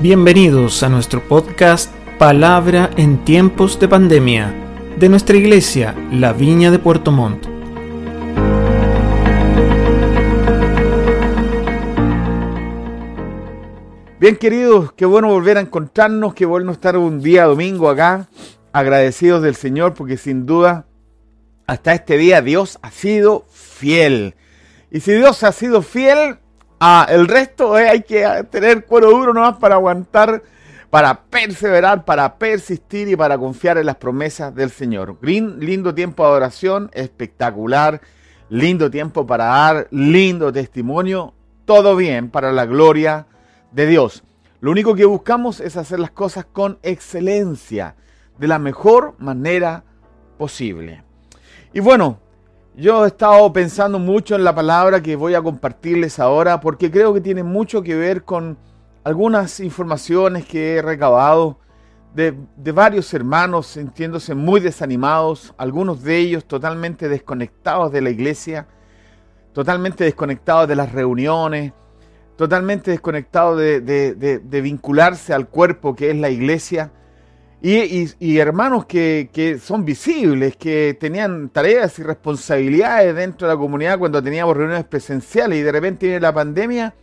Bienvenidos a nuestro podcast Palabra en tiempos de pandemia de nuestra iglesia, La Viña de Puerto Montt. Bien queridos, qué bueno volver a encontrarnos, qué bueno estar un día domingo acá, agradecidos del Señor porque sin duda hasta este día Dios ha sido fiel. Y si Dios ha sido fiel, Ah, el resto eh, hay que tener cuero duro nomás para aguantar, para perseverar, para persistir y para confiar en las promesas del Señor. Green, lindo tiempo de adoración, espectacular, lindo tiempo para dar, lindo testimonio, todo bien para la gloria de Dios. Lo único que buscamos es hacer las cosas con excelencia, de la mejor manera posible. Y bueno, yo he estado pensando mucho en la palabra que voy a compartirles ahora porque creo que tiene mucho que ver con algunas informaciones que he recabado de, varios hermanos sintiéndose muy desanimados, algunos de ellos totalmente desconectados de la iglesia, totalmente desconectados de las reuniones, totalmente desconectados de vincularse al cuerpo que es la iglesia y, hermanos que, son visibles, que tenían tareas y responsabilidades dentro de la comunidad cuando teníamos reuniones presenciales y de repente viene la pandemia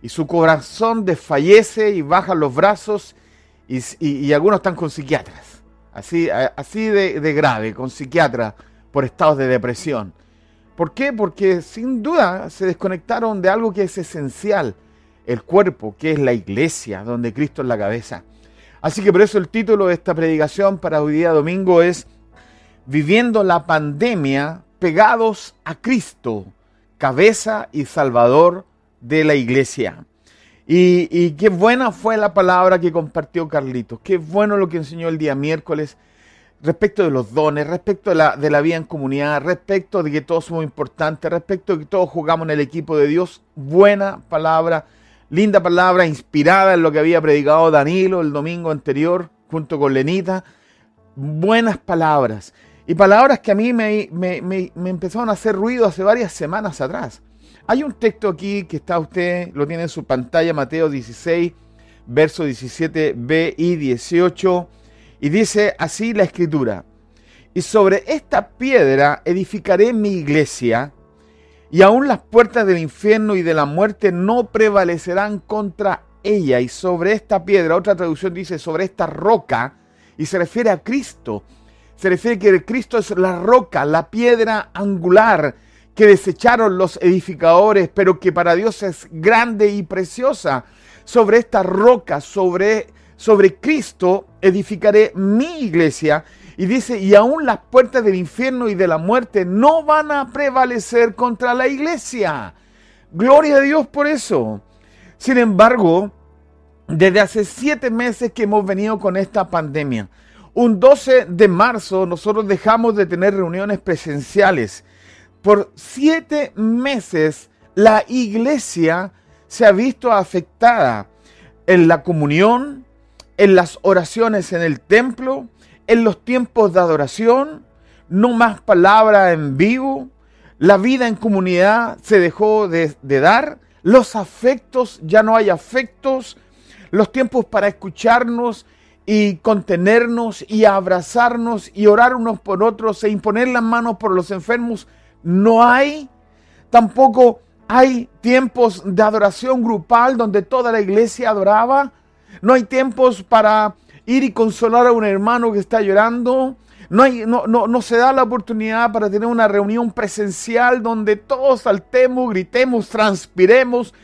y su corazón desfallece y bajan los brazos y, algunos están con psiquiatras, así, así de, de grave, con psiquiatras por estados de depresión. ¿Por qué? Porque sin duda se desconectaron de algo que es esencial, el cuerpo, que es la iglesia, donde Cristo es la cabeza. Así que por eso el título de esta predicación para hoy día domingo es Viviendo la pandemia pegados a Cristo, cabeza y salvador de la iglesia. Y, qué buena fue la palabra que compartió Carlitos, qué bueno lo que enseñó el día miércoles respecto de los dones, respecto de la, de la vida en comunidad, respecto de que todos somos importantes, respecto de que todos jugamos en el equipo de Dios. Buena palabra Linda palabra, inspirada en lo que había predicado Danilo el domingo anterior, junto con Lenita. Buenas palabras. Y palabras que a mí me, me, empezaron a hacer ruido hace varias semanas atrás. Hay un texto aquí que está usted, lo tiene en su pantalla, Mateo 16, verso 17b y 18. Y dice así la escritura. Y sobre esta piedra edificaré mi iglesia y aún las puertas del infierno y de la muerte no prevalecerán contra ella. Y sobre esta piedra, otra traducción dice sobre esta roca, y se refiere a Cristo. Se refiere que Cristo es la roca, la piedra angular que desecharon los edificadores, pero que para Dios es grande y preciosa. Sobre esta roca, sobre, sobre Cristo, edificaré mi iglesia y dice, y aún las puertas del infierno y de la muerte no van a prevalecer contra la iglesia. Gloria a Dios por eso. Sin embargo, desde hace siete meses que hemos venido con esta pandemia, un 12 de marzo nosotros dejamos de tener reuniones presenciales. Por siete meses la iglesia se ha visto afectada en la comunión, en las oraciones en el templo, en los tiempos de adoración, no más palabra en vivo, la vida en comunidad se dejó de, dar, los afectos, ya no hay afectos, los tiempos para escucharnos y contenernos y abrazarnos y orar unos por otros e imponer las manos por los enfermos, no hay. Tampoco hay tiempos de adoración grupal donde toda la iglesia adoraba. No hay tiempos para ir y consolar a un hermano que está llorando. No, hay, no, no, se da la oportunidad para tener una reunión presencial donde todos saltemos, gritemos, transpiremos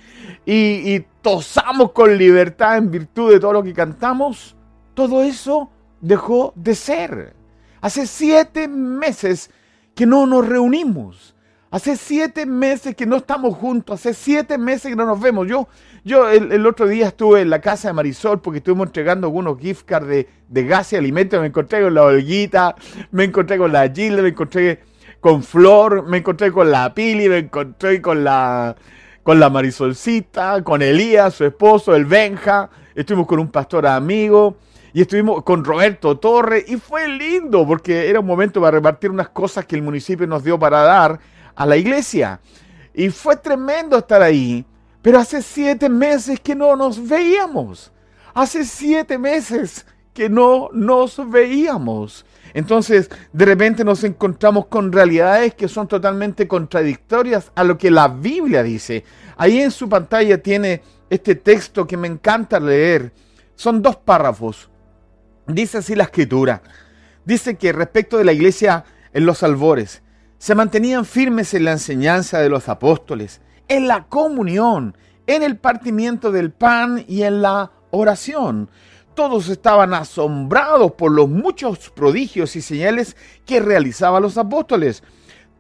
y, y tosamos con libertad en virtud de todo lo que cantamos. Todo eso dejó de ser. Hace siete meses que no nos reunimos. Hace siete meses que no estamos juntos, hace siete meses que no nos vemos. Yo, yo el, otro día estuve en la casa de Marisol porque estuvimos entregando algunos gift cards de, de gas y alimentos. Me encontré con la Olguita, me encontré con la Gilda, me encontré con Flor, me encontré con la Pili, me encontré con la, con la Marisolcita, con Elías, su esposo, el Benja. Estuvimos con un pastor amigo y estuvimos con Roberto Torre y fue lindo porque era un momento para repartir unas cosas que el municipio nos dio para dar a la iglesia. Y fue tremendo estar ahí, pero hace siete meses que no nos veíamos. Hace siete meses que no nos veíamos. Entonces, de repente nos encontramos con realidades que son totalmente contradictorias a lo que la Biblia dice. Ahí en su pantalla tiene este texto que me encanta leer. Son dos párrafos. Dice así la escritura. Dice que respecto de la iglesia en los albores, se mantenían firmes en la enseñanza de los apóstoles, en la comunión, en el partimiento del pan y en la oración. Todos estaban asombrados por los muchos prodigios y señales que realizaban los apóstoles.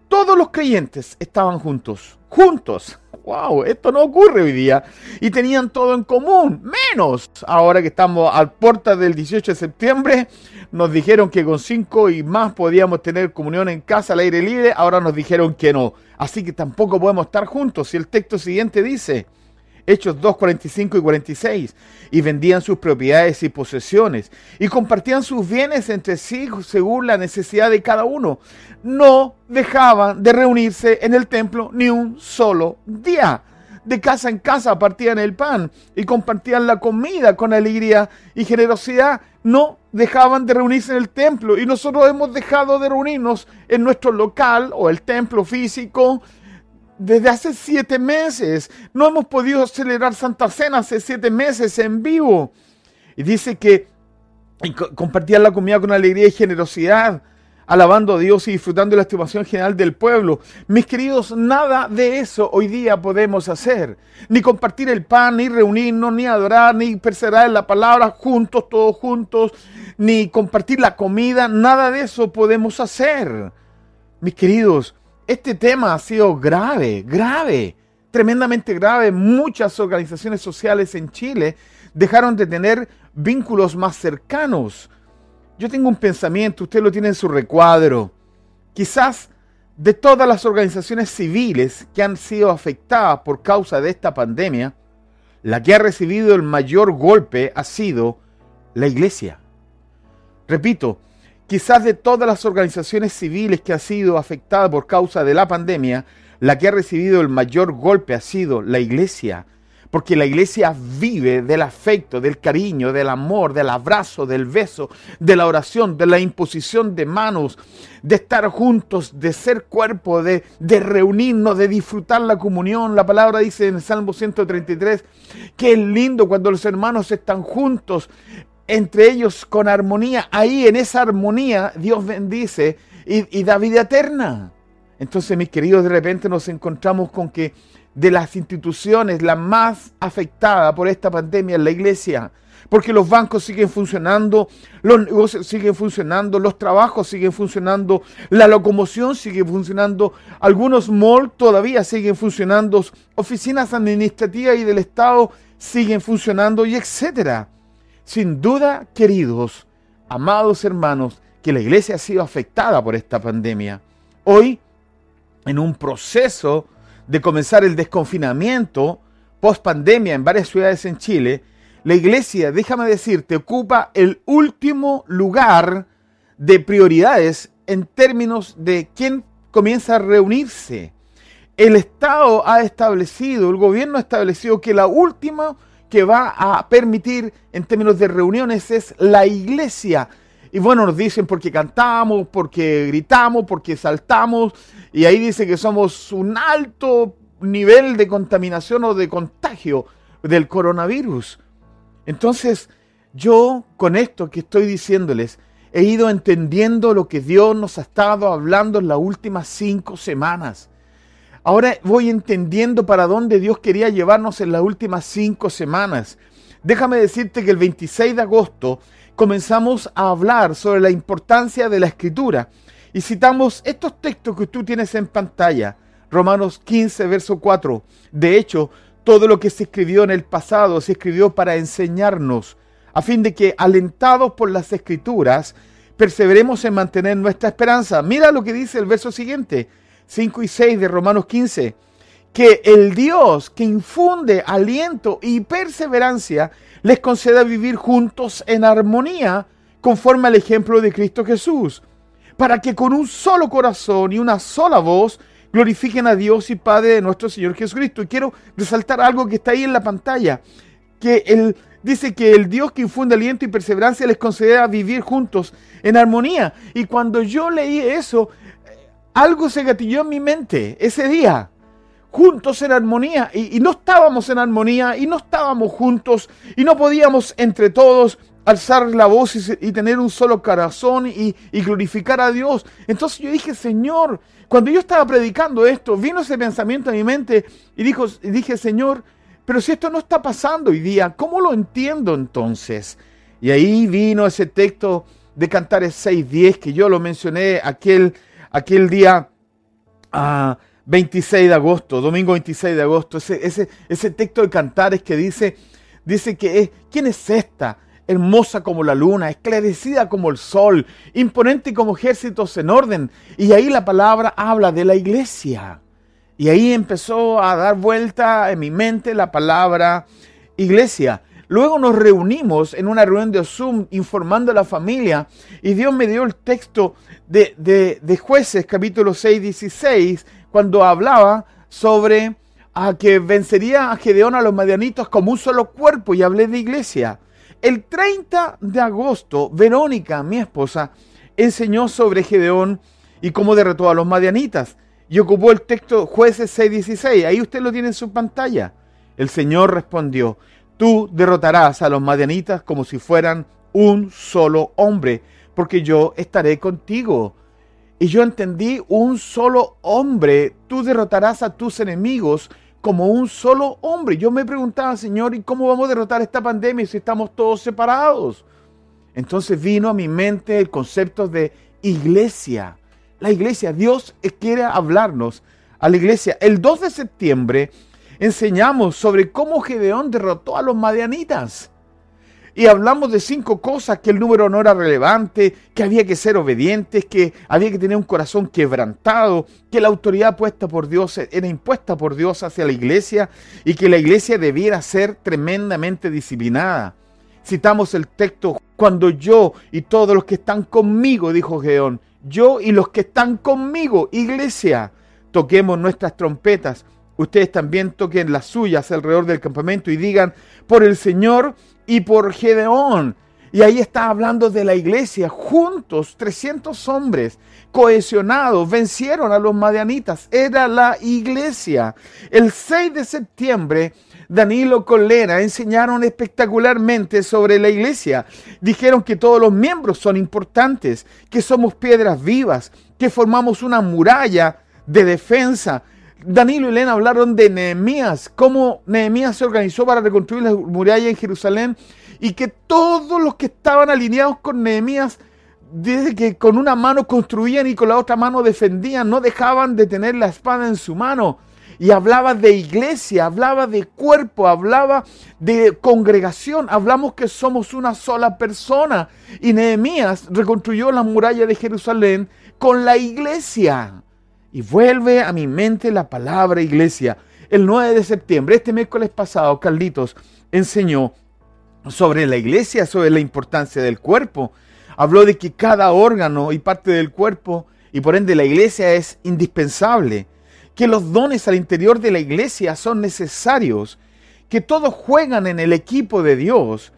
Todos los creyentes estaban juntos, juntos. ¡Wow! Esto no ocurre hoy día. Y tenían todo en común, menos ahora que estamos a puertas del 18 de septiembre. Nos dijeron que con cinco y más podíamos tener comunión en casa al aire libre. Ahora nos dijeron que no. Así que tampoco podemos estar juntos. Y el texto siguiente dice, Hechos 2, 45 y 46, y vendían sus propiedades y posesiones, y compartían sus bienes entre sí según la necesidad de cada uno. No dejaban de reunirse en el templo ni un solo día. De casa en casa partían el pan y compartían la comida con alegría y generosidad. No dejaban de reunirse en el templo y nosotros hemos dejado de reunirnos en nuestro local o el templo físico desde hace siete meses. No hemos podido celebrar Santa Cena hace siete meses en vivo. Y dice que compartían la comida con alegría y generosidad, alabando a Dios y disfrutando de la estimación general del pueblo. Mis queridos, nada de eso hoy día podemos hacer. Ni compartir el pan, ni reunirnos, ni adorar, ni perseverar en la palabra juntos, todos juntos, ni compartir la comida, nada de eso podemos hacer. Mis queridos, este tema ha sido grave, grave, tremendamente grave. Muchas organizaciones sociales en Chile dejaron de tener vínculos más cercanos. Yo tengo un pensamiento, usted lo tiene en su recuadro. Quizás de todas las organizaciones civiles que han sido afectadas por causa de esta pandemia, la que ha recibido el mayor golpe ha sido la iglesia. Repito, Quizás de todas las organizaciones civiles que han sido afectadas por causa de la pandemia, la que ha recibido el mayor golpe ha sido la iglesia. Porque la iglesia vive del afecto, del cariño, del amor, del abrazo, del beso, de la oración, de la imposición de manos, de estar juntos, de ser cuerpo, de, de reunirnos, de disfrutar la comunión. La palabra dice en el Salmo 133 que es lindo cuando los hermanos están juntos entre ellos con armonía. Ahí en esa armonía Dios bendice y, da vida eterna. Entonces, mis queridos, de repente nos encontramos con que de las instituciones la más afectada por esta pandemia es la iglesia. Porque los bancos siguen funcionando, los negocios siguen funcionando, los trabajos siguen funcionando, la locomoción sigue funcionando, algunos malls todavía siguen funcionando, oficinas administrativas y del Estado siguen funcionando y etcétera. Sin duda, queridos, amados hermanos, que la iglesia ha sido afectada por esta pandemia. Hoy, en un proceso de comenzar el desconfinamiento post pandemia en varias ciudades en Chile, la iglesia, déjame decirte, ocupa el último lugar de prioridades en términos de quién comienza a reunirse. El Estado ha establecido, el gobierno ha establecido que la última que va a permitir en términos de reuniones es la iglesia. Y bueno, nos dicen porque cantamos, porque gritamos, porque saltamos, y ahí dice que somos un alto nivel de contaminación o de contagio del coronavirus. Entonces, yo con esto que estoy diciéndoles, he ido entendiendo lo que Dios nos ha estado hablando en las últimas cinco semanas. Ahora voy entendiendo para dónde Dios quería llevarnos en las últimas cinco semanas. Déjame decirte que el 26 de agosto comenzamos a hablar sobre la importancia de la escritura y citamos estos textos que tú tienes en pantalla. Romanos 15, verso 4. De hecho, todo lo que se escribió en el pasado se escribió para enseñarnos, a fin de que, alentados por las escrituras, perseveremos en mantener nuestra esperanza. Mira lo que dice el verso siguiente 5 y 6 de Romanos 15, que el Dios que infunde aliento y perseverancia les conceda vivir juntos en armonía conforme al ejemplo de Cristo Jesús, para que con un solo corazón y una sola voz glorifiquen a Dios y Padre de nuestro Señor Jesucristo. Y quiero resaltar algo que está ahí en la pantalla, que el dice que el Dios que infunde aliento y perseverancia les concederá vivir juntos en armonía. Y cuando yo leí eso, algo se gatilló en mi mente ese día. Juntos en armonía. Y, no estábamos en armonía y no estábamos juntos y no podíamos entre todos alzar la voz y, tener un solo corazón y, glorificar a Dios. Entonces yo dije, Señor, cuando yo estaba predicando esto, vino ese pensamiento a mi mente y dije, Señor, pero si esto no está pasando hoy día, ¿cómo lo entiendo entonces? Y ahí vino ese texto de Cantares 6.10 que yo lo mencioné aquel, aquel día 26 ah, de agosto, domingo 26 de agosto, ese, ese, ese texto de Cantares que dice, dice que es, ¿quién es esta? hermosa como la luna, esclarecida como el sol, imponente como ejércitos en orden. Y ahí la palabra habla de la iglesia. Y ahí empezó a dar vuelta en mi mente la palabra iglesia. Luego nos reunimos en una reunión de Zoom informando a la familia y Dios me dio el texto de, de, jueces capítulo 6, 16, cuando hablaba sobre a que vencería a Gedeón a los madianitos como un solo cuerpo y hablé de iglesia. El 30 de agosto, Verónica, mi esposa, enseñó sobre Gedeón y cómo derrotó a los madianitas y ocupó el texto jueces 6.16. Ahí usted lo tiene en su pantalla. El Señor respondió, tú derrotarás a los madianitas como si fueran un solo hombre, porque yo estaré contigo. Y yo entendí, un solo hombre, tú derrotarás a tus enemigos como un solo hombre. Yo me preguntaba, Señor, ¿y cómo vamos a derrotar esta pandemia si estamos todos separados? Entonces vino a mi mente el concepto de iglesia. La iglesia, Dios quiere hablarnos a la iglesia. El 2 de septiembre enseñamos sobre cómo Gedeón derrotó a los madianitas. Y hablamos de cinco cosas, que el número no era relevante, que había que ser obedientes, que había que tener un corazón quebrantado, que la autoridad puesta por Dios era impuesta por Dios hacia la iglesia y que la iglesia debiera ser tremendamente disciplinada. Citamos el texto, cuando yo y todos los que están conmigo, dijo Gedeón, yo y los que están conmigo, iglesia, toquemos nuestras trompetas ustedes también toquen las suyas alrededor del campamento y digan, por el Señor y por Gedeón. Y ahí está hablando de la iglesia. Juntos, 300 hombres cohesionados vencieron a los madianitas. Era la iglesia. El 6 de septiembre, Danilo Colera enseñaron espectacularmente sobre la iglesia. Dijeron que todos los miembros son importantes, que somos piedras vivas, que formamos una muralla de defensa, Danilo y Elena hablaron de Nehemías, cómo Nehemías se organizó para reconstruir la muralla en Jerusalén y que todos los que estaban alineados con Nehemías, desde que con una mano construían y con la otra mano defendían, no dejaban de tener la espada en su mano. Y hablaba de iglesia, hablaba de cuerpo, hablaba de congregación, hablamos que somos una sola persona. Y Nehemías reconstruyó la muralla de Jerusalén con la iglesia. Y vuelve a mi mente la palabra iglesia. El 9 de septiembre, este miércoles pasado, Carlitos enseñó sobre la iglesia, sobre la importancia del cuerpo. Habló de que cada órgano y parte del cuerpo y por ende la iglesia es indispensable. Que los dones al interior de la iglesia son necesarios. Que todos juegan en el equipo de Dios.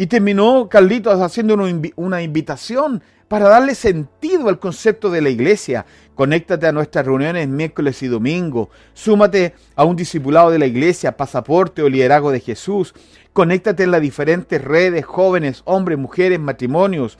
Y terminó Carlitos haciendo una invitación para darle sentido al concepto de la iglesia. Conéctate a nuestras reuniones miércoles y domingo. Súmate a un discipulado de la iglesia, pasaporte o liderazgo de Jesús. Conéctate en las diferentes redes, jóvenes, hombres, mujeres, matrimonios.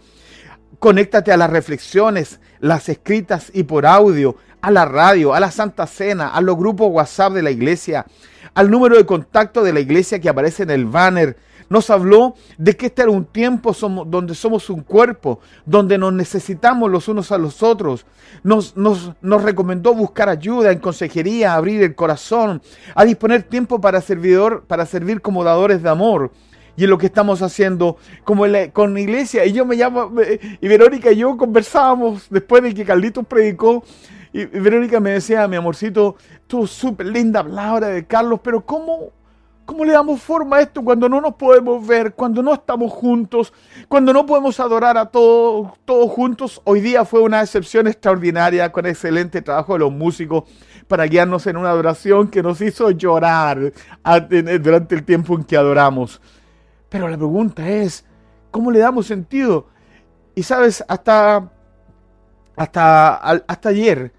Conéctate a las reflexiones, las escritas y por audio, a la radio, a la Santa Cena, a los grupos WhatsApp de la iglesia, al número de contacto de la iglesia que aparece en el banner nos habló de que este era un tiempo donde somos un cuerpo, donde nos necesitamos los unos a los otros. Nos, nos, nos recomendó buscar ayuda en consejería, abrir el corazón, a disponer tiempo para, servidor, para servir como dadores de amor y en lo que estamos haciendo como con la iglesia. Y yo me llamo, y Verónica y yo conversábamos después de que Carlitos predicó. Y Verónica me decía, mi amorcito, tú súper linda palabra de Carlos, pero ¿cómo, ¿Cómo le damos forma a esto cuando no nos podemos ver, cuando no estamos juntos, cuando no podemos adorar a todos, todos juntos? Hoy día fue una excepción extraordinaria con excelente trabajo de los músicos para guiarnos en una adoración que nos hizo llorar durante el tiempo en que adoramos. Pero la pregunta es, ¿cómo le damos sentido? Y sabes, hasta, hasta, hasta ayer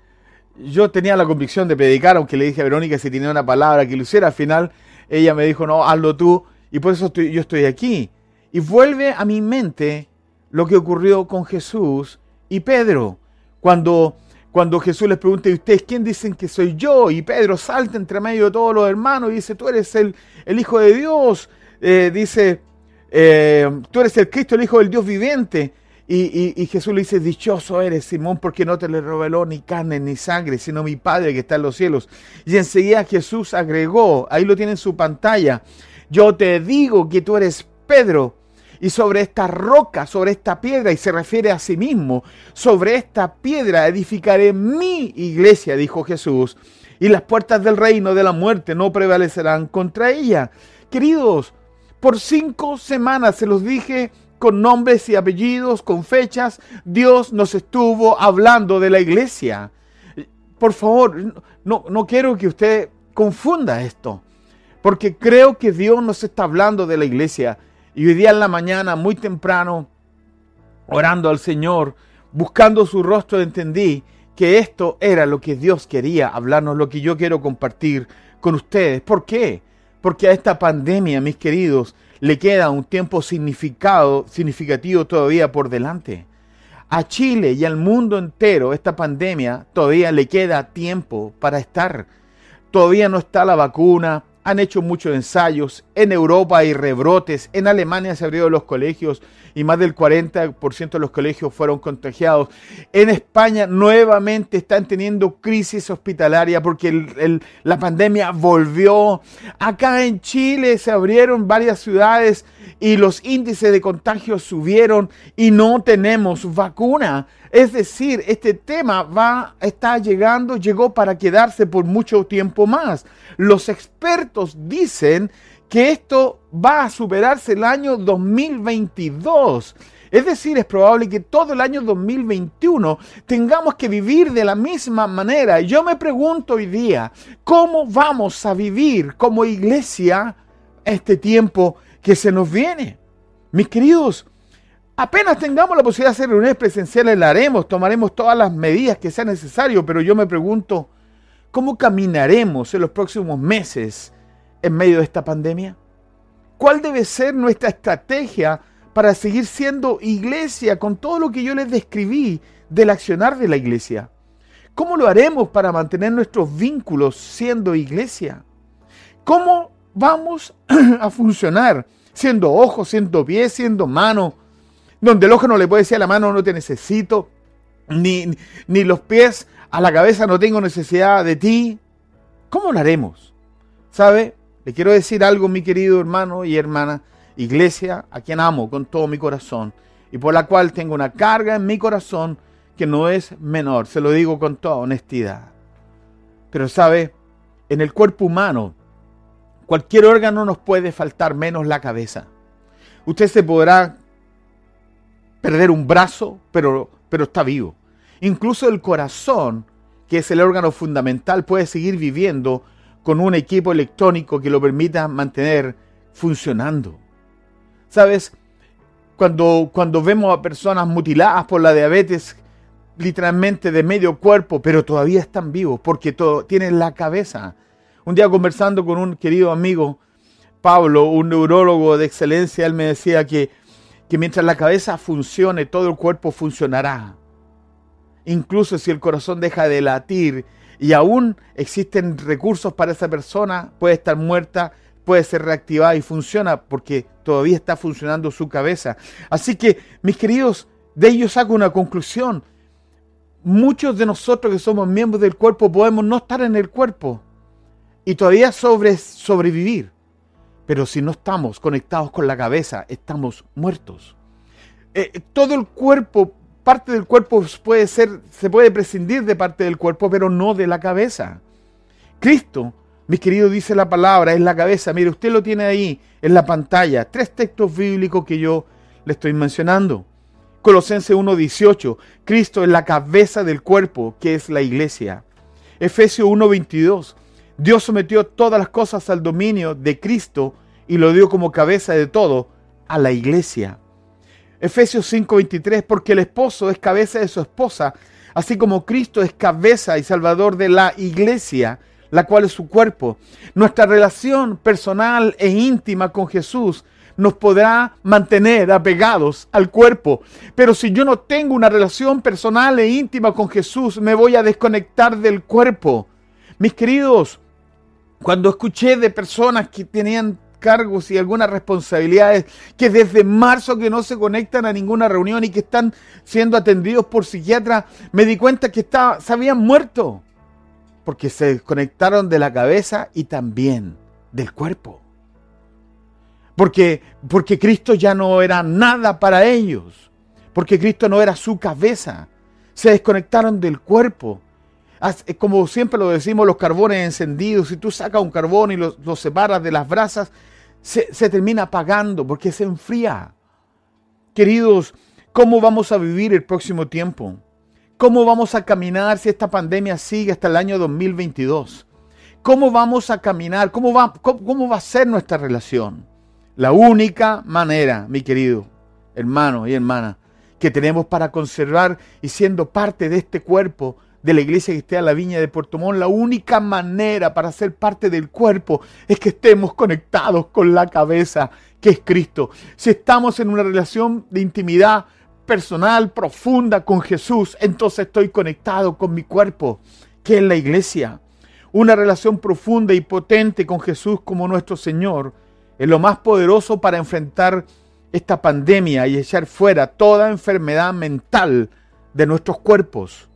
yo tenía la convicción de predicar, aunque le dije a Verónica si tenía una palabra que lo hiciera. Al final ella me dijo, no, hazlo tú. Y por eso yo estoy aquí. Y vuelve a mi mente lo que ocurrió con Jesús y Pedro. Cuando, cuando Jesús les pregunta, ¿y ustedes quién dicen que soy yo? Y Pedro salta entre medio de todos los hermanos y dice, tú eres el, el Hijo de Dios. Eh, dice, eh, tú eres el Cristo, el Hijo del Dios viviente. Y, Jesús le dice, dichoso eres, Simón, porque no te le reveló ni carne ni sangre, sino mi Padre que está en los cielos. Y enseguida Jesús agregó, ahí lo tiene en su pantalla, yo te digo que tú eres Pedro, y sobre esta roca, sobre esta piedra, y se refiere a sí mismo, sobre esta piedra edificaré mi iglesia, dijo Jesús, y las puertas del reino de la muerte no prevalecerán contra ella. Queridos, por cinco semanas se los dije con nombres y apellidos, con fechas, Dios nos estuvo hablando de la iglesia. Por favor, no, no quiero que usted confunda esto, porque creo que Dios nos está hablando de la iglesia. Y hoy día en la mañana, muy temprano, orando al Señor, buscando su rostro, entendí que esto era lo que Dios quería hablarnos, lo que yo quiero compartir con ustedes. ¿Por qué? Porque a esta pandemia, mis queridos, le queda un tiempo significado, significativo todavía por delante. A Chile y al mundo entero esta pandemia todavía le queda tiempo para estar. Todavía no está la vacuna, han hecho muchos ensayos. En Europa hay rebrotes. En Alemania se abrieron los colegios y más del 40% de los colegios fueron contagiados. En España nuevamente están teniendo crisis hospitalaria porque la pandemia volvió. Acá en Chile se abrieron varias ciudades y los índices de contagio subieron y no tenemos vacuna. Es decir, este tema va, está llegando, llegó para quedarse por mucho tiempo más. Los expertos dicen que esto va a superarse el año 2022. Es decir, es probable que todo el año 2021 tengamos que vivir de la misma manera. Yo me pregunto hoy día, ¿cómo vamos a vivir como iglesia este tiempo que se nos viene? Mis queridos, Apenas tengamos la posibilidad de hacer reuniones presenciales, la haremos, tomaremos todas las medidas que sea necesario, pero yo me pregunto, ¿cómo caminaremos en los próximos meses en medio de esta pandemia? ¿Cuál debe ser nuestra estrategia para seguir siendo iglesia con todo lo que yo les describí del accionar de la iglesia? ¿Cómo lo haremos para mantener nuestros vínculos siendo iglesia? ¿Cómo vamos a funcionar siendo ojos, siendo pies, siendo manos? Donde el ojo no le puede decir a la mano no te necesito, ni, ni los pies a la cabeza no tengo necesidad de ti. ¿Cómo lo haremos? ¿Sabe? Le quiero decir algo, mi querido hermano y hermana, iglesia, a quien amo con todo mi corazón y por la cual tengo una carga en mi corazón que no es menor, se lo digo con toda honestidad. Pero sabe, en el cuerpo humano, cualquier órgano nos puede faltar menos la cabeza. Usted se podrá perder un brazo, pero, pero está vivo. Incluso el corazón, que es el órgano fundamental, puede seguir viviendo con un equipo electrónico que lo permita mantener funcionando. ¿Sabes? Cuando, cuando vemos a personas mutiladas por la diabetes, literalmente de medio cuerpo, pero todavía están vivos porque todo, tienen la cabeza. Un día conversando con un querido amigo, Pablo, un neurólogo de excelencia, él me decía que que mientras la cabeza funcione, todo el cuerpo funcionará. Incluso si el corazón deja de latir y aún existen recursos para esa persona, puede estar muerta, puede ser reactivada y funciona porque todavía está funcionando su cabeza. Así que, mis queridos, de ello saco una conclusión. Muchos de nosotros que somos miembros del cuerpo podemos no estar en el cuerpo y todavía sobre, sobrevivir. Pero si no estamos conectados con la cabeza, estamos muertos. Eh, todo el cuerpo, parte del cuerpo puede ser, se puede prescindir de parte del cuerpo, pero no de la cabeza. Cristo, mis queridos, dice la palabra, es la cabeza. Mire, usted lo tiene ahí en la pantalla. Tres textos bíblicos que yo le estoy mencionando. Colosenses 1.18, Cristo es la cabeza del cuerpo, que es la iglesia. Efesios 1.22, Dios sometió todas las cosas al dominio de Cristo y lo dio como cabeza de todo, a la iglesia. Efesios 5:23, porque el esposo es cabeza de su esposa, así como Cristo es cabeza y salvador de la iglesia, la cual es su cuerpo. Nuestra relación personal e íntima con Jesús nos podrá mantener apegados al cuerpo. Pero si yo no tengo una relación personal e íntima con Jesús, me voy a desconectar del cuerpo. Mis queridos, cuando escuché de personas que tenían cargos y algunas responsabilidades, que desde marzo que no se conectan a ninguna reunión y que están siendo atendidos por psiquiatras, me di cuenta que estaba, se habían muerto, porque se desconectaron de la cabeza y también del cuerpo. Porque, porque Cristo ya no era nada para ellos, porque Cristo no era su cabeza, se desconectaron del cuerpo como siempre lo decimos, los carbones encendidos, si tú sacas un carbón y lo, separas de las brasas, se, termina apagando porque se enfría. Queridos, ¿cómo vamos a vivir el próximo tiempo? ¿Cómo vamos a caminar si esta pandemia sigue hasta el año 2022? ¿Cómo vamos a caminar? ¿Cómo va, cómo va a ser nuestra relación? La única manera, mi querido hermano y hermana, que tenemos para conservar y siendo parte de este cuerpo, de la iglesia que esté a la viña de Puerto Montt, la única manera para ser parte del cuerpo es que estemos conectados con la cabeza, que es Cristo. Si estamos en una relación de intimidad personal, profunda con Jesús, entonces estoy conectado con mi cuerpo, que es la iglesia. Una relación profunda y potente con Jesús como nuestro Señor es lo más poderoso para enfrentar esta pandemia y echar fuera toda enfermedad mental de nuestros cuerpos.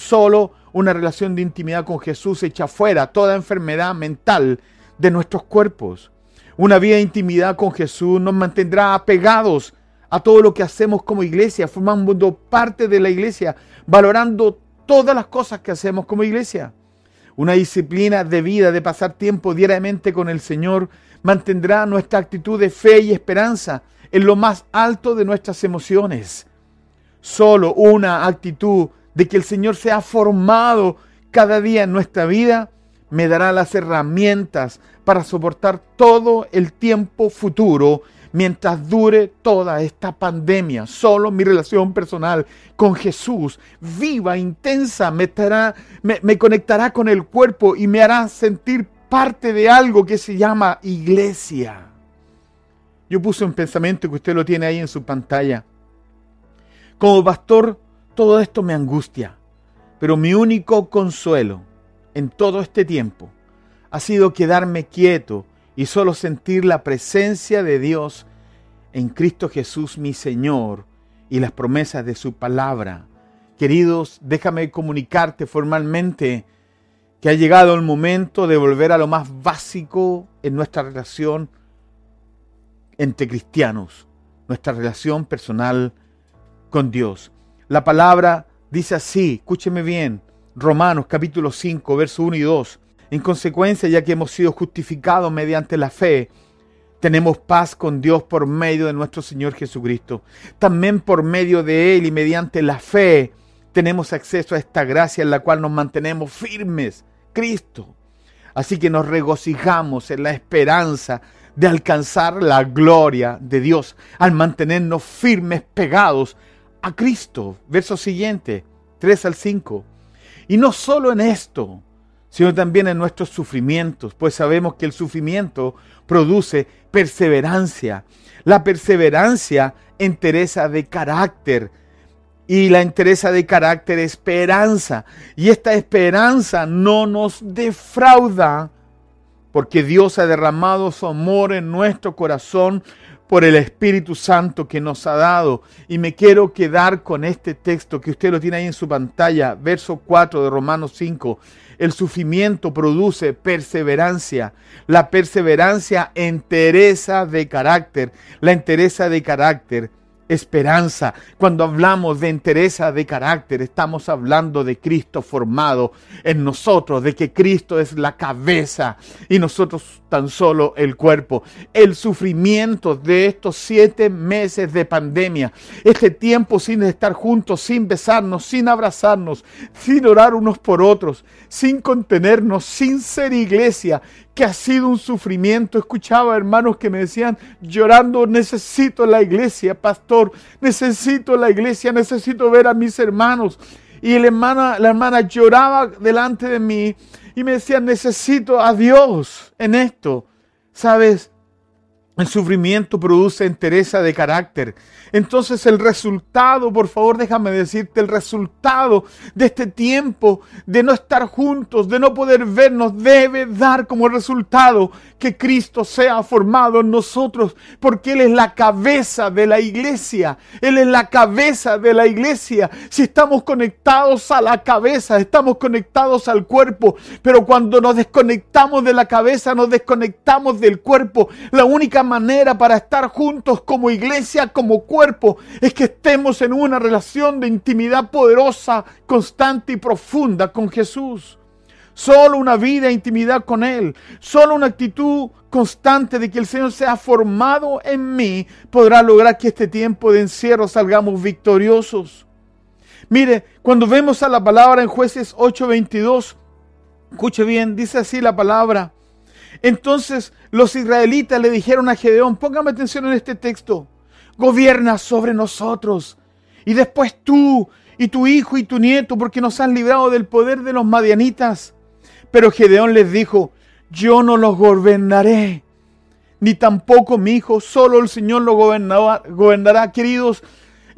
Solo una relación de intimidad con Jesús echa fuera toda enfermedad mental de nuestros cuerpos. Una vida de intimidad con Jesús nos mantendrá apegados a todo lo que hacemos como iglesia, formando parte de la iglesia, valorando todas las cosas que hacemos como iglesia. Una disciplina de vida, de pasar tiempo diariamente con el Señor, mantendrá nuestra actitud de fe y esperanza en lo más alto de nuestras emociones. Solo una actitud de que el Señor se ha formado cada día en nuestra vida, me dará las herramientas para soportar todo el tiempo futuro mientras dure toda esta pandemia. Solo mi relación personal con Jesús, viva, intensa, me, me, me, conectará con el cuerpo y me hará sentir parte de algo que se llama iglesia. Yo puse un pensamiento que usted lo tiene ahí en su pantalla. Como pastor, todo esto me angustia, pero mi único consuelo en todo este tiempo ha sido quedarme quieto y solo sentir la presencia de Dios en Cristo Jesús mi Señor y las promesas de su palabra. Queridos, déjame comunicarte formalmente que ha llegado el momento de volver a lo más básico en nuestra relación entre cristianos, nuestra relación personal con Dios. La palabra dice así, escúcheme bien, Romanos capítulo 5, verso 1 y 2. En consecuencia, ya que hemos sido justificados mediante la fe, tenemos paz con Dios por medio de nuestro Señor Jesucristo. También por medio de Él y mediante la fe tenemos acceso a esta gracia en la cual nos mantenemos firmes. Cristo. Así que nos regocijamos en la esperanza de alcanzar la gloria de Dios al mantenernos firmes pegados a Cristo. Verso siguiente, 3 al 5. Y no solo en esto, sino también en nuestros sufrimientos, pues sabemos que el sufrimiento produce perseverancia. La perseverancia entereza de carácter y la entereza de carácter esperanza. Y esta esperanza no nos defrauda porque Dios ha derramado su amor en nuestro corazón por el Espíritu Santo que nos ha dado. Y me quiero quedar con este texto que usted lo tiene ahí en su pantalla, verso 4 de Romanos 5. El sufrimiento produce perseverancia. La perseverancia entereza de carácter. La entereza de carácter esperanza. Cuando hablamos de entereza de carácter, estamos hablando de Cristo formado en nosotros, de que Cristo es la cabeza y nosotros tan solo el cuerpo. El sufrimiento de estos siete meses de pandemia, este tiempo sin estar juntos, sin besarnos, sin abrazarnos, sin orar unos por otros, sin contenernos, sin ser iglesia, que ha sido un sufrimiento. Escuchaba hermanos que me decían llorando, necesito la iglesia, pastor, necesito la iglesia, necesito ver a mis hermanos. Y la hermana, la hermana lloraba delante de mí y me decía, necesito a Dios en esto. ¿Sabes? El sufrimiento produce entereza de carácter. Entonces el resultado, por favor déjame decirte, el resultado de este tiempo de no estar juntos, de no poder vernos, debe dar como resultado que Cristo sea formado en nosotros, porque Él es la cabeza de la iglesia. Él es la cabeza de la iglesia. Si estamos conectados a la cabeza, estamos conectados al cuerpo, pero cuando nos desconectamos de la cabeza, nos desconectamos del cuerpo. La única manera para estar juntos como iglesia, como cuerpo, es que estemos en una relación de intimidad poderosa, constante y profunda con Jesús. Solo una vida de intimidad con Él, solo una actitud constante de que el Señor sea formado en mí podrá lograr que este tiempo de encierro salgamos victoriosos. Mire, cuando vemos a la palabra en jueces 8:22, escuche bien, dice así la palabra. Entonces los israelitas le dijeron a Gedeón, póngame atención en este texto, gobierna sobre nosotros. Y después tú y tu hijo y tu nieto, porque nos han librado del poder de los madianitas. Pero Gedeón les dijo, yo no los gobernaré, ni tampoco mi hijo, solo el Señor lo gobernará. Queridos,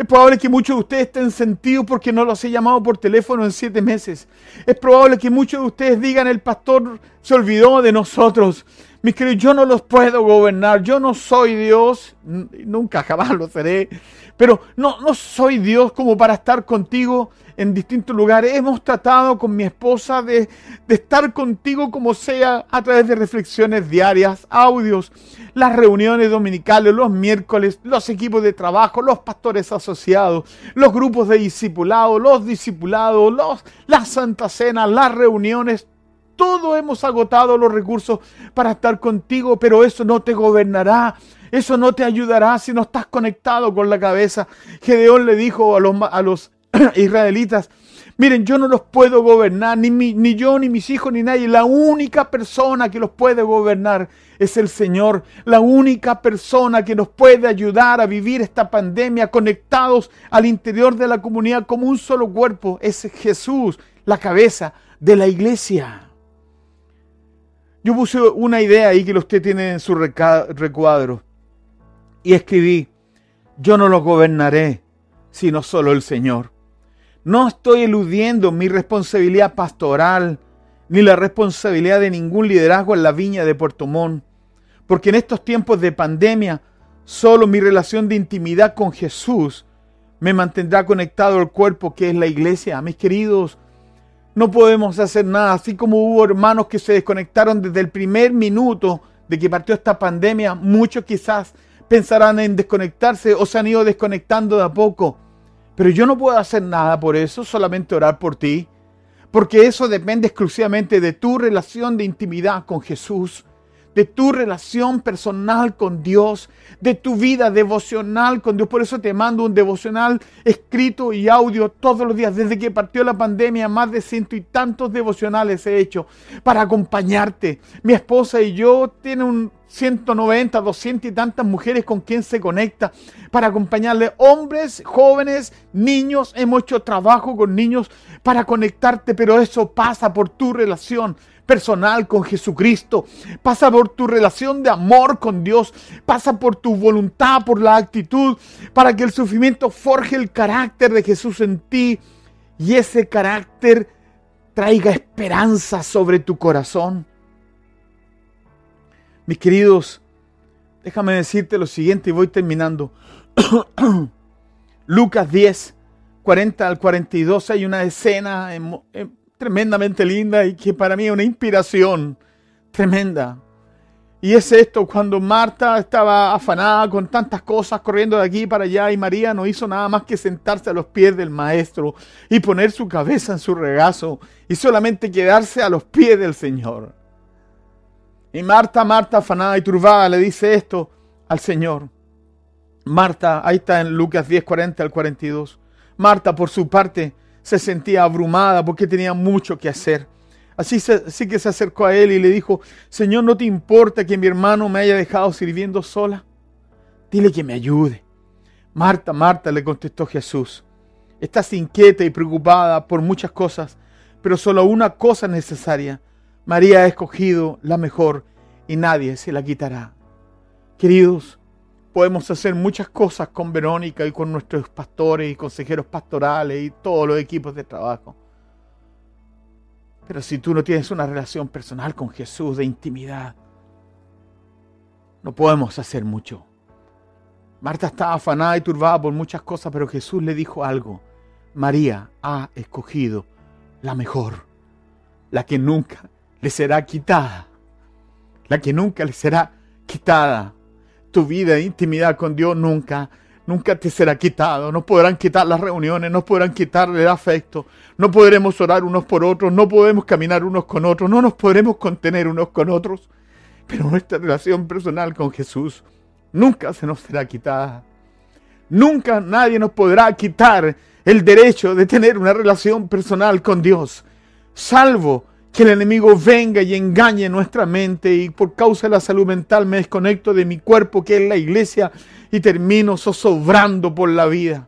es probable que muchos de ustedes estén sentidos porque no los he llamado por teléfono en siete meses. Es probable que muchos de ustedes digan, el pastor se olvidó de nosotros. Mis queridos, yo no los puedo gobernar. Yo no soy Dios. Nunca jamás lo seré. Pero no, no soy Dios como para estar contigo en distintos lugares. Hemos tratado con mi esposa de, de estar contigo como sea a través de reflexiones diarias, audios, las reuniones dominicales, los miércoles, los equipos de trabajo, los pastores asociados, los grupos de discipulado, los discipulados, los, la Santa Cena, las reuniones. Todo hemos agotado los recursos para estar contigo, pero eso no te gobernará. Eso no te ayudará si no estás conectado con la cabeza. Gedeón le dijo a los, a los israelitas, miren, yo no los puedo gobernar, ni, ni yo, ni mis hijos, ni nadie. La única persona que los puede gobernar es el Señor. La única persona que nos puede ayudar a vivir esta pandemia conectados al interior de la comunidad como un solo cuerpo es Jesús, la cabeza de la iglesia. Yo puse una idea ahí que usted tiene en su recuadro y escribí, yo no los gobernaré, sino solo el Señor. No estoy eludiendo mi responsabilidad pastoral ni la responsabilidad de ningún liderazgo en la viña de Puerto Montt, porque en estos tiempos de pandemia, solo mi relación de intimidad con Jesús me mantendrá conectado al cuerpo que es la iglesia. Mis queridos, no podemos hacer nada, así como hubo hermanos que se desconectaron desde el primer minuto de que partió esta pandemia, muchos quizás pensarán en desconectarse o se han ido desconectando de a poco. Pero yo no puedo hacer nada por eso, solamente orar por ti. Porque eso depende exclusivamente de tu relación de intimidad con Jesús, de tu relación personal con Dios, de tu vida devocional con Dios. Por eso te mando un devocional escrito y audio todos los días. Desde que partió la pandemia, más de ciento y tantos devocionales he hecho para acompañarte. Mi esposa y yo tienen un 190, 200 y tantas mujeres con quien se conecta para acompañarle. Hombres, jóvenes, niños, hemos hecho trabajo con niños para conectarte, pero eso pasa por tu relación personal con Jesucristo, pasa por tu relación de amor con Dios, pasa por tu voluntad, por la actitud, para que el sufrimiento forje el carácter de Jesús en ti y ese carácter traiga esperanza sobre tu corazón. Mis queridos, déjame decirte lo siguiente y voy terminando. Lucas 10, 40 al 42 hay una escena tremendamente linda y que para mí es una inspiración tremenda. Y es esto, cuando Marta estaba afanada con tantas cosas, corriendo de aquí para allá, y María no hizo nada más que sentarse a los pies del Maestro y poner su cabeza en su regazo y solamente quedarse a los pies del Señor. Y Marta, Marta, afanada y turbada, le dice esto al Señor. Marta, ahí está en Lucas 10, 40 al 42. Marta, por su parte, se sentía abrumada porque tenía mucho que hacer. Así, así que se acercó a él y le dijo, Señor, ¿no te importa que mi hermano me haya dejado sirviendo sola? Dile que me ayude. Marta, Marta, le contestó Jesús, estás inquieta y preocupada por muchas cosas, pero solo una cosa es necesaria. María ha escogido la mejor y nadie se la quitará. Queridos, podemos hacer muchas cosas con Verónica y con nuestros pastores y consejeros pastorales y todos los equipos de trabajo. Pero si tú no tienes una relación personal con Jesús de intimidad, no podemos hacer mucho. Marta estaba afanada y turbada por muchas cosas, pero Jesús le dijo algo. María ha escogido la mejor, la que nunca le será quitada, la que nunca le será quitada. Tu vida de intimidad con Dios nunca nunca te será quitado. No podrán quitar las reuniones, no podrán quitar el afecto, no podremos orar unos por otros, no podemos caminar unos con otros, no nos podremos contener unos con otros. Pero nuestra relación personal con Jesús nunca se nos será quitada. Nunca nadie nos podrá quitar el derecho de tener una relación personal con Dios, salvo que el enemigo venga y engañe nuestra mente y por causa de la salud mental me desconecto de mi cuerpo que es la iglesia y termino zozobrando por la vida.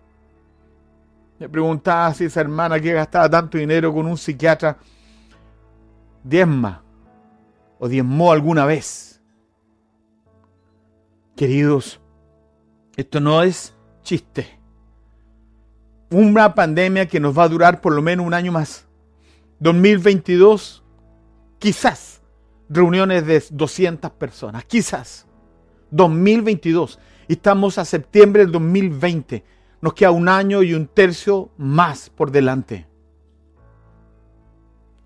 Me preguntaba si esa hermana que gastaba tanto dinero con un psiquiatra diezma o diezmó alguna vez. Queridos, esto no es chiste. Una pandemia que nos va a durar por lo menos un año más. 2022, quizás reuniones de 200 personas, quizás. 2022. Estamos a septiembre del 2020. Nos queda un año y un tercio más por delante.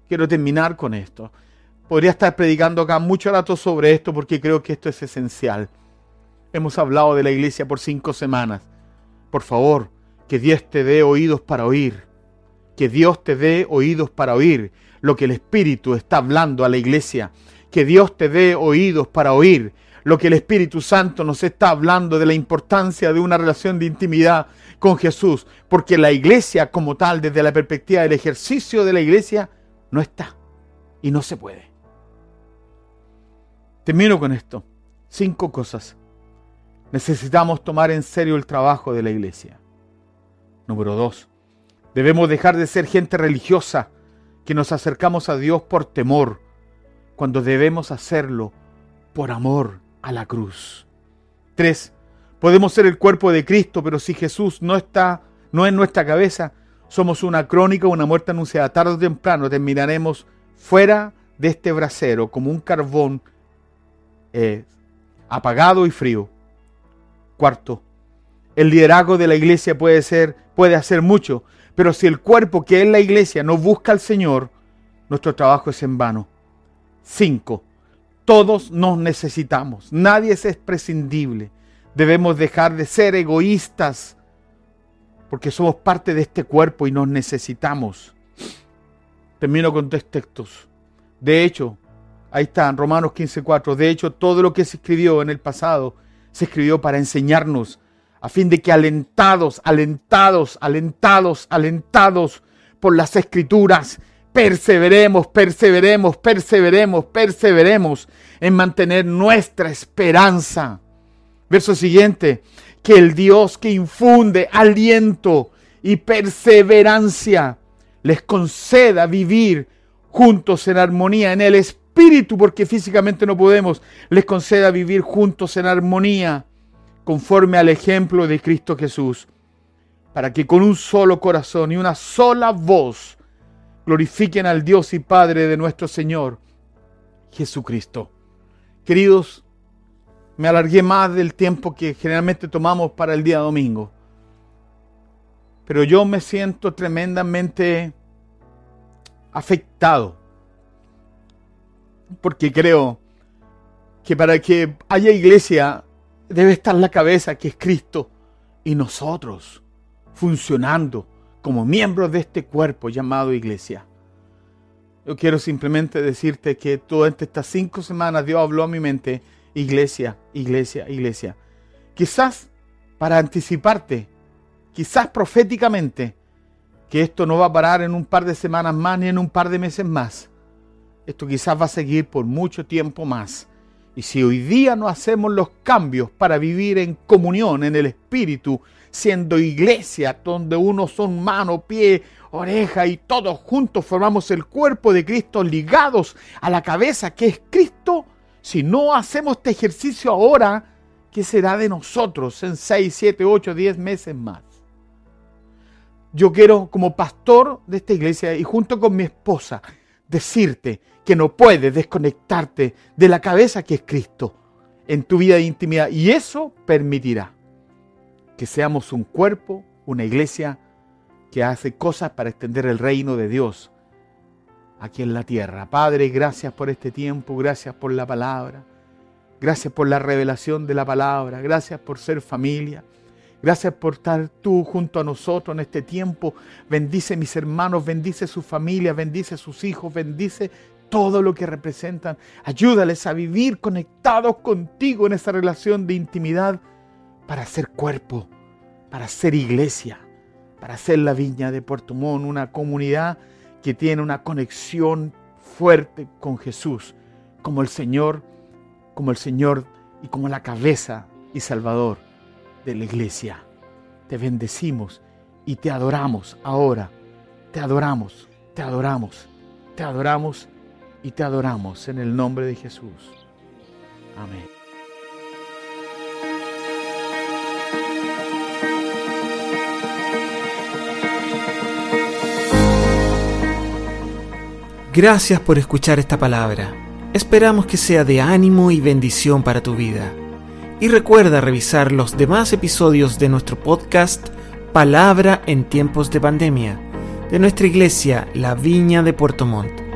Quiero terminar con esto. Podría estar predicando acá mucho rato sobre esto porque creo que esto es esencial. Hemos hablado de la iglesia por cinco semanas. Por favor, que Dios te dé oídos para oír que Dios te dé oídos para oír lo que el Espíritu está hablando a la iglesia. Que Dios te dé oídos para oír lo que el Espíritu Santo nos está hablando de la importancia de una relación de intimidad con Jesús. Porque la iglesia como tal, desde la perspectiva del ejercicio de la iglesia, no está y no se puede. Termino con esto. Cinco cosas. Necesitamos tomar en serio el trabajo de la iglesia. Número dos, Debemos dejar de ser gente religiosa que nos acercamos a Dios por temor, cuando debemos hacerlo por amor a la cruz. 3. Podemos ser el cuerpo de Cristo, pero si Jesús no está, no en nuestra cabeza, somos una crónica, una muerte anunciada. Tarde o temprano terminaremos fuera de este brasero como un carbón eh, apagado y frío. Cuarto, el liderazgo de la iglesia puede ser, puede hacer mucho, pero si el cuerpo que es la iglesia no busca al Señor, nuestro trabajo es en vano. Cinco, todos nos necesitamos. Nadie es prescindible. Debemos dejar de ser egoístas porque somos parte de este cuerpo y nos necesitamos. Termino con tres textos. De hecho, ahí están, Romanos 15:4. De hecho, todo lo que se escribió en el pasado se escribió para enseñarnos a fin de que alentados, alentados, alentados, alentados por las escrituras, perseveremos, perseveremos, perseveremos, perseveremos en mantener nuestra esperanza. Verso siguiente, que el Dios que infunde aliento y perseverancia les conceda vivir juntos en armonía en el Espíritu, porque físicamente no podemos, les conceda vivir juntos en armonía conforme al ejemplo de Cristo Jesús, para que con un solo corazón y una sola voz glorifiquen al Dios y Padre de nuestro Señor Jesucristo. Queridos, me alargué más del tiempo que generalmente tomamos para el día domingo, pero yo me siento tremendamente afectado, porque creo que para que haya iglesia debe estar la cabeza que es Cristo y nosotros funcionando como miembros de este cuerpo llamado iglesia. Yo quiero simplemente decirte que durante estas cinco semanas Dios habló a mi mente, iglesia, iglesia, iglesia. Quizás para anticiparte, quizás proféticamente, que esto no va a parar en un par de semanas más ni en un par de meses más. esto quizás va a seguir por mucho tiempo más. Y si hoy día no hacemos los cambios para vivir en comunión, en el Espíritu, siendo iglesia, donde uno son mano, pie, oreja y todos juntos formamos el cuerpo de Cristo ligados a la cabeza que es Cristo, si no hacemos este ejercicio ahora, ¿qué será de nosotros en 6, 7, 8, 10 meses más? Yo quiero como pastor de esta iglesia y junto con mi esposa decirte que no puedes desconectarte de la cabeza que es Cristo en tu vida de intimidad. Y eso permitirá que seamos un cuerpo, una iglesia que hace cosas para extender el reino de Dios aquí en la tierra. Padre, gracias por este tiempo, gracias por la palabra, gracias por la revelación de la palabra, gracias por ser familia. Gracias por estar tú junto a nosotros en este tiempo. Bendice mis hermanos, bendice su familia, bendice sus hijos, bendice todo lo que representan. Ayúdales a vivir conectados contigo en esa relación de intimidad para ser cuerpo, para ser iglesia, para ser la viña de Puerto Montt, una comunidad que tiene una conexión fuerte con Jesús, como el Señor, como el Señor y como la cabeza y Salvador de la iglesia. Te bendecimos y te adoramos ahora. Te adoramos, te adoramos, te adoramos y te adoramos en el nombre de Jesús. Amén. Gracias por escuchar esta palabra. Esperamos que sea de ánimo y bendición para tu vida. Y recuerda revisar los demás episodios de nuestro podcast Palabra en tiempos de pandemia, de nuestra iglesia La Viña de Puerto Montt